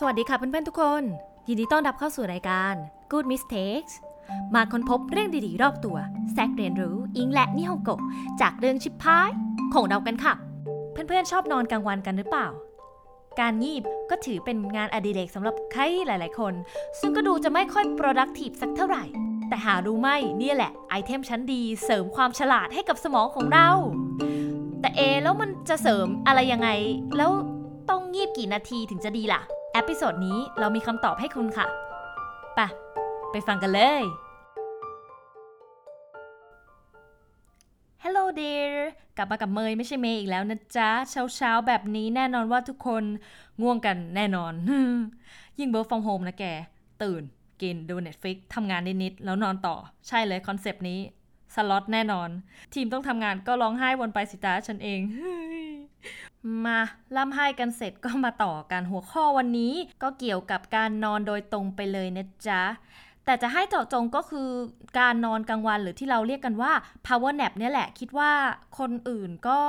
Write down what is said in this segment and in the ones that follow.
สวัสดีค่ะเพื่อนๆทุกคน ยินดีต้อนรับเข้าสู่รายการ Good Mistakes มาค้นพบเรื่องดีๆ รอบตัวแซกเรียนรู้อิงและนิฮงโกจากเรื่องชิปพายของเรากันค่ะ เพื่อนๆชอบนอนกลางวันกันหรือเปล่า การงีบก็ถือเป็นงานอดิเรกสำหรับใครหลายๆคน ซึ่งก็ดูจะไม่ค่อย productive สักเท่าไหร่ แต่หารู้ไหมเนี่ยแหละไอเทมชั้นดีเสริมความฉลาดให้กับสมองของเรา แต่เอแล้วมันจะเสริมอะไรยังไง แล้วต้องงีบกี่นาทีถึงจะดีล่ะ episode นี้เรามีคำตอบให้คุณค่ะปะไปฟังกันเลย Hello dear กลับมากับเมยไม่ใช่เมย์อีกแล้วนะจ๊ะ เช้าเช้าๆแบบนี้แน่นอนว่าทุกคนง่วงกันแน่นอน ยิ่งเบิร์ฟองโฮมนะแก ตื่น กินดู Netflix ทำงานนิดๆ แล้วนอนต่อ ใช่เลย concept นี้ สล็อตแน่นอน ทีมต้องทำงานก็ร้องไห้วนไปสิตาฉันเอง มาล่ำไห้กันเสร็จก็มาต่อกันหัวข้อวันนี้ ก็เกี่ยวกับการนอนโดยตรงไปเลยนะจ๊ะ แต่จะให้เจาะจงก็คือการนอนกลางวันหรือที่เราเรียกกันว่า power nap เนี่ยแหละ คิดว่าคนอื่นก็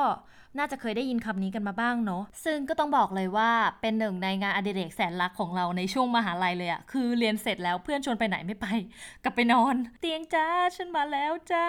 น่าจะเคยได้ยินคำนี้กันมาบ้างเนาะซึ่งก็ต้องบอกเลยว่าเป็นหนึ่งในงานอดิเรกแสนรักของเราในช่วงมหาลัยเลยอะคือเรียนเสร็จแล้วเพื่อนชวนไปไหนไม่ไป กลับไปนอน เตียงจ้าฉันมาแล้วจ้า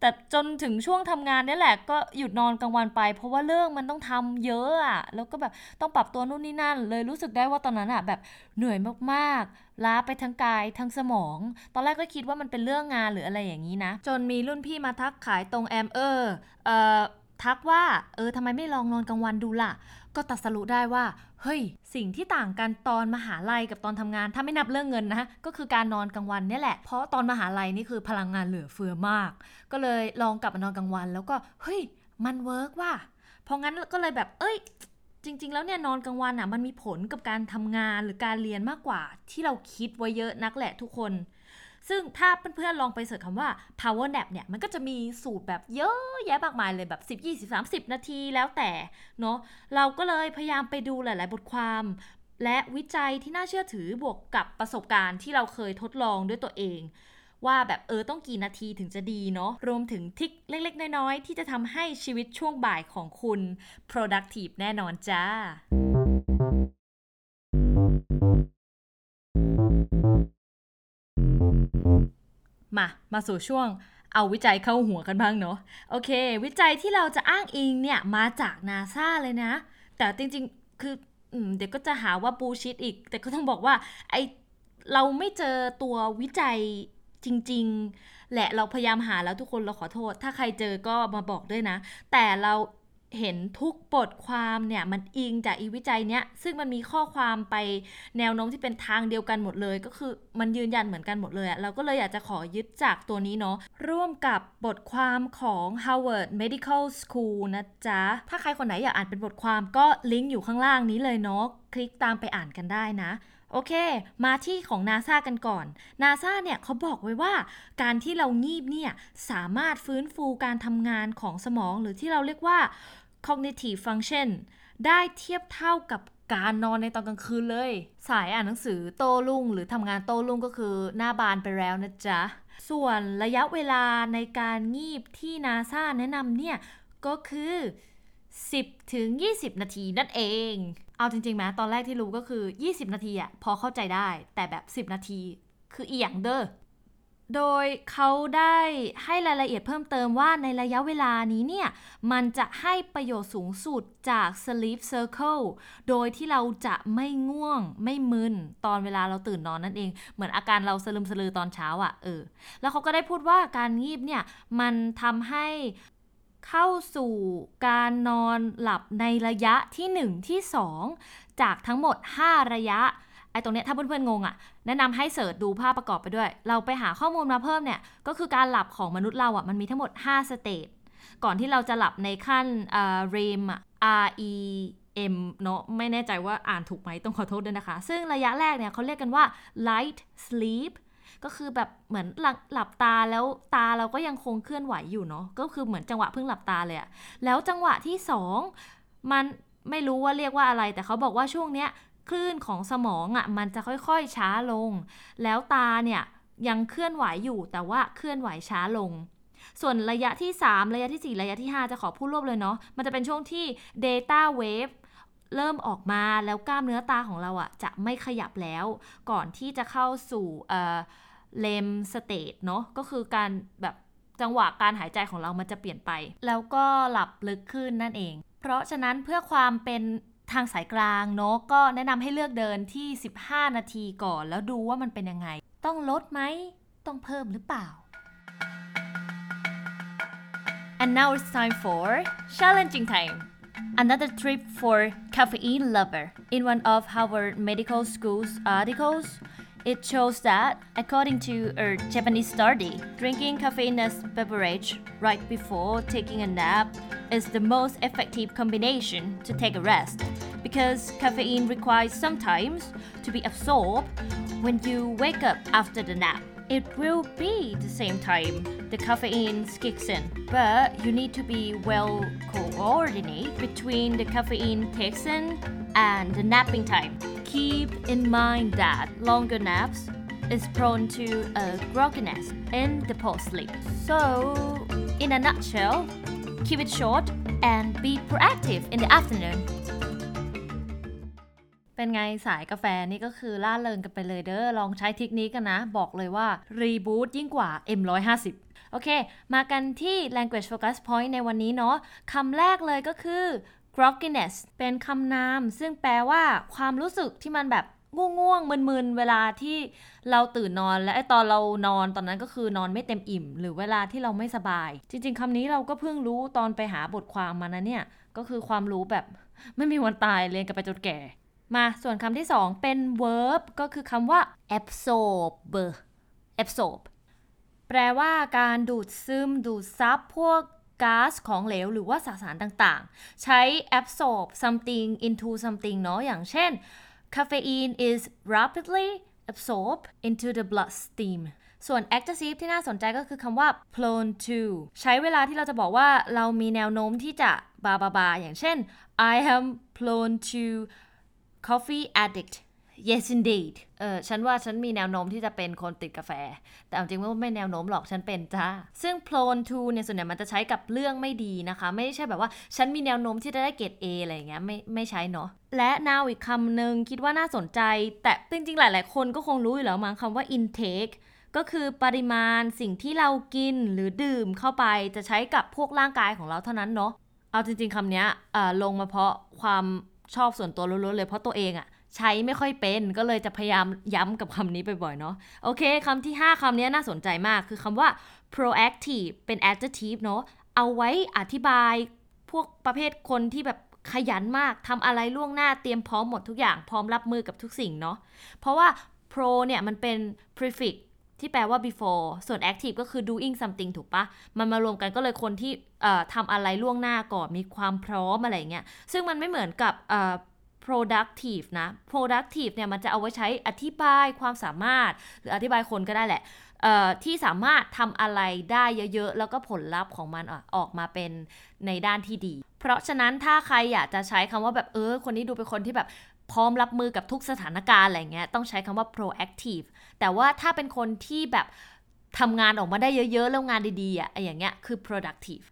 แต่จนถึงช่วงทำงานนี่แหละก็หยุดนอนกลางวันไป เพราะว่าเรื่องมันต้องทำเยอะอะแล้วก็แบบต้องปรับตัวนู่นนี่นั่น เลยรู้สึกได้ว่าตอนนั้นอะแบบเหนื่อยมากๆล้าไปทั้งกายทั้งสมอง ตอนแรกก็คิดว่ามันเป็นเรื่องงานหรืออะไรอย่างนี้นะ จนมีรุ่นพี่มาทักขายตรงแอมเออร์เอ่อ ทักว่าเออทำไมไม่ลองนอนกลางวันดูล่ะ ก็ตัดสรุได้ว่า เฮ้ย สิ่งที่ต่างกันตอนมหาลัยกับตอนทำงาน ถ้าไม่นับเรื่องเงินนะ ก็คือการนอนกลางวันเนี่ยแหละ เพราะตอนมหาลัยนี่คือพลังงานเหลือเฟือมาก ก็เลยลองกลับมานอนกลางวัน แล้วก็เฮ้ย มัน work ว่ะเพราะงั้นก็เลยแบบ เอ้ย จริง ๆ แล้วเนี่ยนอนกลางวันอะมันมีผลกับการทำงานหรือการเรียนมากกว่า ที่เราคิดไว้เยอะนักแหละทุกคน ซึ่งถ้าเพื่อนๆลองไป search คำว่า power nap เนี่ย มันก็จะมีสูตรแบบเยอะแยะมากมายเลยแบบ 10 20 30 นาทีแล้วแต่เนาะ เราก็เลยพยายามไปดูหลาย ๆ บทความและวิจัยที่น่าเชื่อถือบวกกับประสบการณ์ที่เราเคยทดลองด้วยตัวเอง ว่าแบบเออต้องกี่นาทีถึงจะดีเนาะรวมถึงทริคเล็ก ๆ น้อย ๆ ที่จะทำให้ชีวิตช่วงบ่ายของคุณ productive แน่นอนจ้า มา มาสู่ช่วงเอาวิจัยเข้าหัวกันบ้างเนาะโอเค วิจัยที่เราจะอ้างอิงเนี่ยมาจากนาซาเลยนะ แต่จริงๆ คือเดี๋ยวก็จะหาว่าบูชิดอีก แต่ก็ต้องบอกว่าไอเราไม่เจอตัววิจัยจริง ๆ แหละเราพยายามหาแล้วทุกคนเราขอโทษ ถ้าใครเจอก็มาบอกด้วยนะ แต่เรา เห็นทุกบทความเนี่ยมันอิงจากอีวิจัยเนี้ยซึ่งมันมีข้อความไปแนวโน้มที่เป็นทางเดียวกันหมดเลย ก็คือมันยืนยันเหมือนกันหมดเลยอะเราก็เลยอยากจะขอยึดจากตัวนี้เนาะร่วมกับบทความของ Harvard Medical School นะจ๊ะ ถ้าใครคนไหนอยากอ่านเป็นบทความก็ลิงก์อยู่ข้างล่างนี้เลยเนาะคลิกตามไปอ่านกันได้นะโอเค มาที่ของ NASA กันก่อน NASA เนี่ยเขาบอกไว้ว่า การที่เรางีบเนี่ยสามารถฟื้นฟูการทำงานของสมองหรือที่เราเรียกว่า cognitive function ได้เทียบเท่ากับการนอนในตอนกลางคืนเลย สายอ่านหนังสือโต้รุ่งหรือทำงานโต้รุ่งก็คือหน้าบานไปแล้วนะจ๊ะ ส่วนระยะเวลาในการงีบที่ NASA แนะนำเนี่ย ก็คือ 10 ถึง 20 นาทีนั่นเอง เอาจริงๆไหมตอนแรกที่รู้ก็คือ 20 นาทีอะพอเข้าใจได้ แต่แบบ 10 นาทีคืออีหยังเด้อ โดยเขาได้ให้รายละเอียดเพิ่มเติมว่าในระยะเวลานี้เนี่ย มันจะให้ประโยชน์สูงสุดจาก sleep circle โดยที่เราจะไม่ง่วงไม่มึน ตอนเวลาเราตื่นนอนนั่นเอง เหมือนอาการเราสลึมสลือตอนเช้าอะ่ะเออ แล้วเขาก็ได้พูดว่าการงีบเนี่ย มันทำให้เข้าสู่การนอนหลับในระยะที่ 1 ที่ 2 จากทั้งหมด 5 ระยะ ไอ้ตรงเนี้ยถ้าเพื่อนๆงงอะ่ะแนะนำให้เสิร์ชดูภาพประกอบไปด้วย เราไปหาข้อมูลมาเพิ่มเนี่ยก็คือการหลับของมนุษย์เราอะ่ะมันมีทั้งหมด 5 สเตจก่อนที่เราจะหลับในขั้นอ่า REM อะ R E M เนาะไม่แน่ใจว่าอ่านถูกไหมต้องขอโทษด้วยนะคะ ซึ่งระยะแรกเนี่ยเขาเรียกกันว่า light sleep ก็คือแบบเหมือนหลับหลับตาแล้วตาเราก็ยังคงเคลื่อนไหวอยู่เนาะก็คือเหมือนจังหวะเพิ่งหลับตาเลยอะแล้วจังหวะที่สองมันไม่รู้ว่าเรียกว่าอะไร แต่เขาบอกว่าช่วงเนี้ย คลื่นของสมองอะมันจะค่อยๆช้าลง แล้วตาเนี่ยยังเคลื่อนไหวอยู่แต่ว่าเคลื่อนไหวช้าลง ส่วนระยะที่ 3 ระยะที่ 4 ระยะที่ 5 จะขอพูดรวบเลยเนาะมันจะเป็นช่วงที่ data wave เริ่มออกมาแล้วกล้ามเนื้อตาของเราอะจะไม่ขยับแล้ว ก่อนที่จะเข้าสู่เลมสเตทเนาะก็คือการแบบจังหวะการหายใจของเรามันจะเปลี่ยนไป แล้วก็หลับลึกขึ้นนั่นเอง เพราะฉะนั้นเพื่อความเป็น ทางสายกลางเนาะก็แนะนำให้เลือกเดินที่ 15 นาทีก่อน แล้วดูว่ามันเป็นยังไง ต้องลดไหม ต้องเพิ่มหรือเปล่า And now it's time for challenging time. Another trip for caffeine lover. In one of Harvard Medical School's articles, it shows that, according to a Japanese study, drinking caffeinated beverage right before taking a nap is the most effective combination to take a rest because caffeine requires sometimes to be absorbed when you wake up after the nap. It will be the same time the caffeine kicks in, but you need to be well coordinate between the caffeine takes in and the napping time. Keep in mind that longer naps is prone to a grogginess in the post-sleep. So, in a nutshell, keep it short and be proactive in the afternoon. เป็นไงสายกาแฟนี่ก็คือล่าเริงกันไปเลยเด้อ ลองใช้ทิคนี้กันนะ บอกเลยว่ารีบูตยิ่งกว่า M150 โอเค มากันที่ language focus point ในวันนี้เนาะคำแรกเลยก็คือ grogginess เป็นคำนาม ซึ่งแปลว่าความรู้สึกที่มันแบบง่วงๆมึนๆ เวลาที่เราตื่นนอนและไอตอนเรานอนตอนนั้นก็คือนอนไม่เต็มอิ่ม หรือเวลาที่เราไม่สบาย จริง ๆคำนี้เราก็เพิ่งรู้ตอนไปหาบทความมานะเนี่ย ก็คือความรู้แบบไม่มีวันตายเรียนกันไปจนแก่ มาส่วนคำที่สองเป็น verb ก็คือคำว่า absorb absorb แปลว่าการดูดซึม ดูดซับพวกก๊าซของเหลวหรือว่าสสารต่างๆ ใช้ absorb something into something เนาะอย่างเช่น caffeine is rapidly absorbed into the bloodstream ส่วน adjective ที่น่าสนใจก็คือคำว่า prone to ใช้เวลาที่เราจะบอกว่าเรามีแนวโน้มที่จะบาบาบาอย่างเช่น I am prone to coffee addict yes indeed เออฉันว่าฉันมีแนวโน้มที่จะเป็นคนติดกาแฟ แต่จริงว่าไม่แนวโน้มหรอกฉันเป็นจ้า ซึ่ง prone to เนี่ยส่วนใหญ่มันจะใช้กับเรื่องไม่ดีนะคะ ไม่ใช่แบบว่าฉันมีแนวโน้มที่จะได้เกรด A อะไรอย่างเงี้ยไม่ไม่ใช้เนาะ และ now อีกคำหนึ่งคิดว่าน่าสนใจ แต่จริง ๆ หลาย ๆ คนก็คงรู้อยู่แล้วมั้งคำว่า intake ก็คือปริมาณสิ่งที่เรากินหรือดื่มเข้าไปจะใช้กับพวกร่างกายของเราเท่านั้นเนาะเอาจริง ๆคำนี้ลงมาเพราะความ ชอบส่วนตัวล้วนๆเลยเพราะตัวเองอะใช้ไม่ค่อยเป็นก็เลยจะพยายามย้ำกับคำนี้บ่อยๆเนาะโอเคคำที่5คำนี้น่าสนใจมากคือคำว่า proactive เป็น adjective เนาะเอาไว้อธิบายพวกประเภทคนที่แบบขยันมากทำอะไรล่วงหน้าเตรียมพร้อมหมดทุกอย่างพร้อมรับมือกับทุกสิ่งเนาะเพราะว่า pro เนี่ยมันเป็น prefix ที่แปลว่า before ส่วน active ก็คือ doing something ถูกปะ มันมารวมกันก็เลยคนที่ทำอะไรล่วงหน้าก่อน มีความพร้อมอะไรเงี้ย ซึ่งมันไม่เหมือนกับ productive นะ productive เนี่ยมันจะเอาไว้ใช้อธิบายความสามารถ หรืออธิบายคนก็ได้แหละที่สามารถทำอะไรได้เยอะๆ แล้วก็ผลลัพธ์ของมันออกมาเป็นในด้านที่ดี เพราะฉะนั้นถ้าใครอยากจะใช้คำว่าแบบเออ คนนี้ดูเป็นคนที่แบบพร้อมรับมือกับทุกสถานการณ์อะไรเงี้ย ต้องใช้คำว่า proactive แต่ว่าถ้าเป็นคนที่แบบทำงานออกมาได้เยอะๆ แล้วงานดีๆอะอย่างเงี้ยคือ productive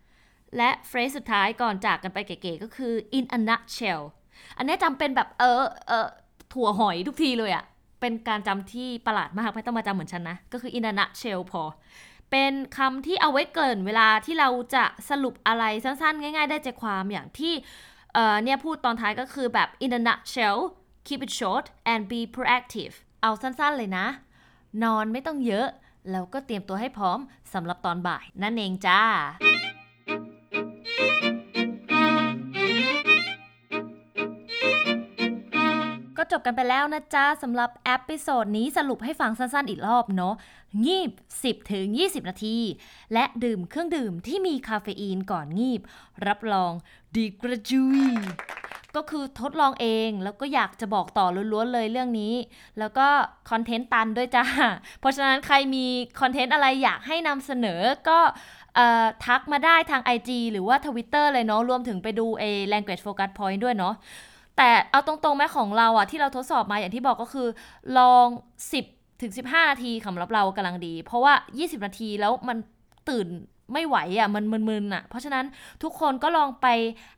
และเฟรสสุดท้ายก่อนจากกันไปเก๋ๆก็คือ in a nutshell อันนี้จำเป็นแบบเออเออถั่วหอยทุกทีเลยอะเป็นการจำที่ประหลาดมากไม่ต้องมาจำเหมือนฉันนะ ก็คือ in a nutshell พอ เป็นคำที่เอาไว้เกินเวลาที่เราจะสรุปอะไรสั้นๆ ง่ายๆ ได้ใจความอย่างที่เออเนี่ยพูดตอนท้ายก็คือแบบ in a nutshell keep it short and be proactive เอาสั้นๆเลยนะ นอนไม่ต้องเยอะ แล้วก็เตรียมตัวให้พร้อมสำหรับตอนบ่าย นั่นเองจ้า ก็จบกันไปแล้วนะจ๊ะสำหรับ episode นี้สรุปให้ฟังสั้นๆอีกรอบเนาะงีบ 10ถึง20 นาที และดื่มเครื่องดื่มที่มีคาเฟอีนก่อนงีบ รับรองดีกระจุย ก็คือทดลองเองแล้วก็อยากจะบอกต่อล้วนๆเลยเรื่องนี้ แล้วก็คอนเทนต์ตันด้วยจ้า เพราะฉะนั้นใครมีคอนเทนต์อะไรอยากให้นำเสนอก็ทักมาได้ทาง IG หรือว่า Twitter เลยเนาะรวมถึงไปดูเอ language focus point ด้วยเนาะแต่เอาตรงๆแม้ของเราอะที่เราทดสอบมาอย่างที่บอกก็คือ ลอง 10ถึง15 นาทีสำหรับเรากำลังดี เพราะว่า 20 นาทีแล้วมันตื่น ไม่ไหวอะ่ะมันมึนๆอะ เพราะฉะนั้นทุกคนก็ลองไป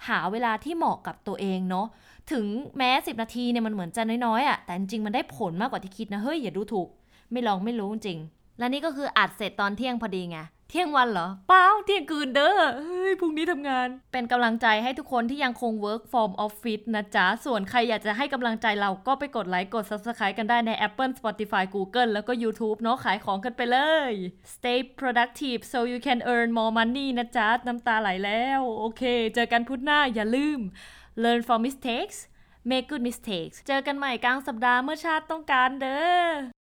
หาเวลาที่เหมาะกับตัวเองเนาะถึงแม้ 10 นาทีเนี่ยมันเหมือนจะน้อยๆอะ่ะแต่จริงมันได้ผลมากกว่าที่คิดนะเฮ้ยอย่าดูถูก ไม่ลองไม่รู้จริง และนี่ก็คืออัดเสร็จตอนเที่ยงพอดีไง เที่ยงวันเหรอเปล่าเที่ยงคืนเด้อเฮ้ยพรุ่งนี้ทำงาน เป็นกำลังใจให้ทุกคนที่ยังคง work from office นะจ๊ะ ส่วนใครอยากจะให้กำลังใจเราก็ไปกดไลค์กด subscribe กันได้ใน Apple Spotify Google แล้วก็ YouTube เนาะขายของกันไปเลย Stay productive so you can earn more money นะจ๊ะ น้ำตาไหลแล้ว โอเค เจอกันพุธหน้าอย่าลืม learn from mistakes make good mistakes เจอกันใหม่กลางสัปดาห์เมื่อชาติต้องการเด้อ